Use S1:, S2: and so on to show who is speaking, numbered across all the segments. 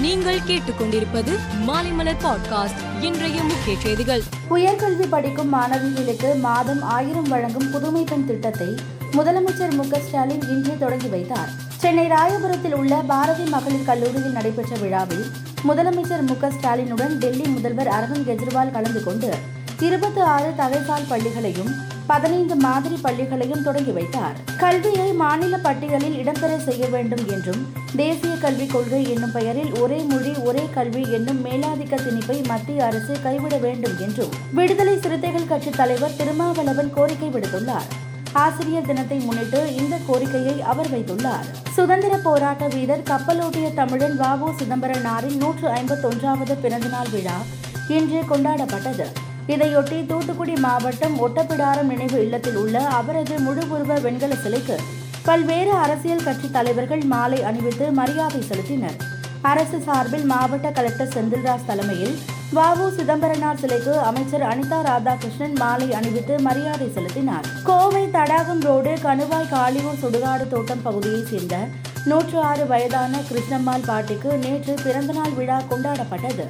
S1: நீங்கள் கேட்டுக்கொண்டிருப்பது மாலைமலர் பாட்காஸ்ட் இன்றைய முக்கிய செய்திகள்.
S2: உயர்கல்வி படிக்கும் மாணவிகளுக்கு மாதம் ஆயிரம் வழங்கும் புதுமை பெண் திட்டத்தை முதலமைச்சர் மு ஸ்டாலின் இன்று தொடங்கி வைத்தார். சென்னை ராயபுரத்தில் உள்ள பாரதி மகளிர் கல்லூரியில் நடைபெற்ற விழாவில் முதலமைச்சர் மு ஸ்டாலினுடன் டெல்லி முதல்வர் அரவிந்த் கெஜ்ரிவால் கலந்து கொண்டு இருபத்தி ஆறு தகைசால் பள்ளிகளையும் பதினைந்து மாதிரி பள்ளிகளையும் தொடங்கி வைத்தார். கல்வியை மாநில பட்டியலில் இடம்பெற செய்ய வேண்டும் என்றும் தேசிய கல்விக் கொள்கை என்னும் பெயரில் ஒரே மொழி ஒரே கல்வி என்னும் மேலாதிக்க திணிப்பை மத்திய அரசு கைவிட வேண்டும் என்றும் விடுதலை சிறுத்தைகள் கட்சி தலைவர் திருமாவளவன் கோரிக்கை விடுத்துள்ளார். ஆசிரியர் தினத்தை முன்னிட்டு இந்த கோரிக்கையை அவர் வைத்துள்ளார். சுதந்திர போராட்ட வீரர் கப்பலோட்டிய தமிழன் வாவு சிதம்பரனாரின் நூற்று ஐம்பத்தொன்றாவது பிறந்தநாள் விழா இன்று கொண்டாடப்பட்டது. இதையொட்டி தூத்துக்குடி மாவட்டம் ஒட்டப்பிடாரம் நினைவு இல்லத்தில் உள்ள அவரது முழு உருவ வெண்கல சிலைக்கு பல்வேறு அரசியல் கட்சி தலைவர்கள் மாலை அணிவித்து மரியாதை செலுத்தினர். அரசு சார்பில் மாவட்ட கலெக்டர் செந்தில்ராஜ் தலைமையில் வாவு சிதம்பரனார் சிலைக்கு அமைச்சர் அனிதா ராதாகிருஷ்ணன் மாலை அணிவித்து மரியாதை செலுத்தினார். கோவை தடாகம் ரோடு கணுவாய் காளியூர் சுடுகாடு தோட்டம் பகுதியைச் சேர்ந்த நூற்று ஆறு வயதான கிருஷ்ணம்மாள் பாட்டிக்கு நேற்று பிறந்தநாள் விழா கொண்டாடப்பட்டது.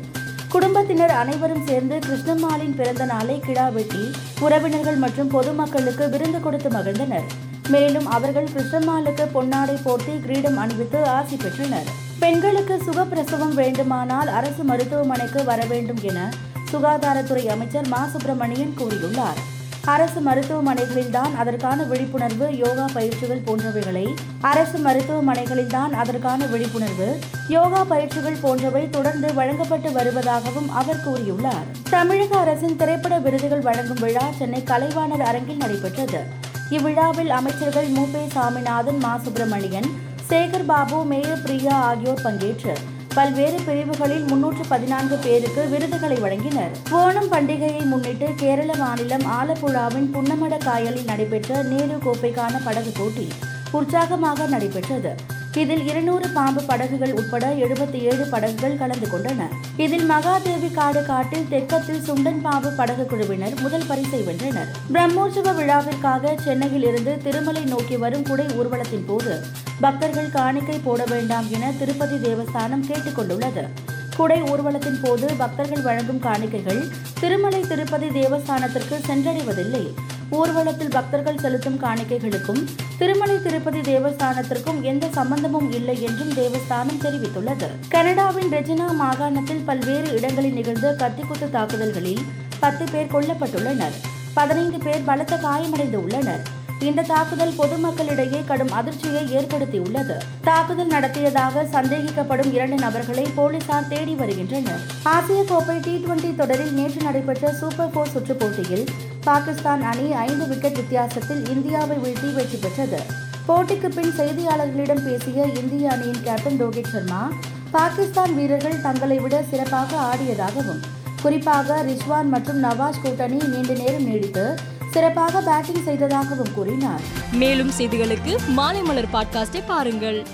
S2: குடும்பத்தினர் அனைவரும் சேர்ந்து கிருஷ்ணம்மாளின் பிறந்த நாளை கிடா வெட்டி உறவினர்கள் மற்றும் பொதுமக்களுக்கு விருந்து கொடுத்து மகிழ்ந்தனர். மேலும் அவர்கள் கிருஷ்ணம்மாளுக்கு பொன்னாடை போர்த்தி கிரீடம் அணிவித்து ஆசி பெற்றனர். பெண்களுக்கு சுகப்பிரசவம் வேண்டுமானால் அரசு மருத்துவமனைக்கு வர வேண்டும் என சுகாதாரத்துறை அமைச்சர் மா. சுப்பிரமணியன் கூறியுள்ளார். அரசு மருத்துவமனைகளில்தான் அதற்கான விழிப்புணர்வு யோகா பயிற்சிகள் போன்றவைகளை. அரசு மருத்துவமனைகளில்தான் அதற்கான விழிப்புணர்வு யோகா பயிற்சிகள் போன்றவை தொடர்ந்து வழங்கப்பட்டு வருவதாகவும் அவர் கூறியுள்ளார். தமிழக அரசின் திரைப்பட விருதுகள் வழங்கும் விழா சென்னை கலைவாணர் அரங்கில் நடைபெற்றது. இவ்விழாவில் அமைச்சர்கள் மு. பே. சாமிநாதன் மா. சுப்பிரமணியன் சேகர் பாபு மேயர் பிரியா ஆகியோர் பங்கேற்று பல்வேறு பிரிவுகளில் முன்னூற்று பதினான்கு பேருக்கு விருதுகளை வழங்கினர். ஓணம் பண்டிகையை முன்னிட்டு கேரள மாநிலம் ஆலப்புழாவின் புன்னமட காயலில் நடைபெற்ற நேரு கோப்பைக்கான படகு போட்டி உற்சாகமாக நடைபெற்றது. இதில் இருநூறு பாம்பு படகுகள் உட்பட எழுபத்தி ஏழு படகுகள் கலந்து கொண்டன. இதில் மகாதேவி காடு காட்டில் தெற்கத்தில் சுண்டன் பாம்பு படகு குழுவினர் முதல் பரிசை வென்றனர். பிரம்மோற்சவ விழாவிற்காக சென்னையில் இருந்து திருமலை நோக்கி வரும் குடை ஊர்வலத்தின் போது பக்தர்கள் காணிக்கை போட வேண்டாம் என திருப்பதி தேவஸ்தானம் கேட்டுக் கொண்டுள்ளது குடை ஊர்வலத்தின் போது பக்தர்கள் வழங்கும் காணிக்கைகள் திருமலை திருப்பதி தேவஸ்தானத்திற்கு சென்றடைவதில்லை. ஊர்வலத்தில் பக்தர்கள் செலுத்தும் காணிக்கைகளுக்கும் திருமலை திருப்பதி தேவஸ்தானத்திற்கும் எந்த சம்பந்தமும் இல்லை என்றும் தேவஸ்தானம் தெரிவித்துள்ளது. கனடாவின் ரெஜினா மாகாணத்தில் பல்வேறு இடங்களில் நிகழ்ந்த கத்திக்குத்து தாக்குதல்களில் பத்து பேர் கொல்லப்பட்டுள்ளனர். பதினைந்து பேர் பலத்த காயமடைந்து உள்ளனர். இந்த தாக்குதல் பொதுமக்களிடையே கடும் அதிர்ச்சியை ஏற்படுத்தியுள்ளது. தாக்குதல் நடத்தியதாக சந்தேகிக்கப்படும் இரண்டு நபர்களை போலீசார் தேடி வருகின்றனர். ஆசிய கோப்பை டி டுவெண்டி தொடரில் நேற்று நடைபெற்ற சூப்பர் போர் சுற்றுப் போட்டியில் பாகிஸ்தான் அணி ஐந்து விக்கெட் வித்தியாசத்தில் இந்தியாவை வீழ்த்தி வெற்றி பெற்றது. போட்டிக்கு பின் செய்தியாளர்களிடம் பேசிய இந்திய அணியின் கேப்டன் ரோஹித் சர்மா பாகிஸ்தான் வீரர்கள் தங்களை விட சிறப்பாக ஆடியதாகவும் குறிப்பாக ரிஷ்வான் மற்றும் நவாஸ் கூட்டணி நீண்ட நேரம் நீடித்து சிறப்பாக பேட்டிங் செய்ததாகவும் கூறினார்.
S1: மேலும் செய்திகளுக்கு மாலை மலர் பாட்காஸ்டை பாருங்கள்.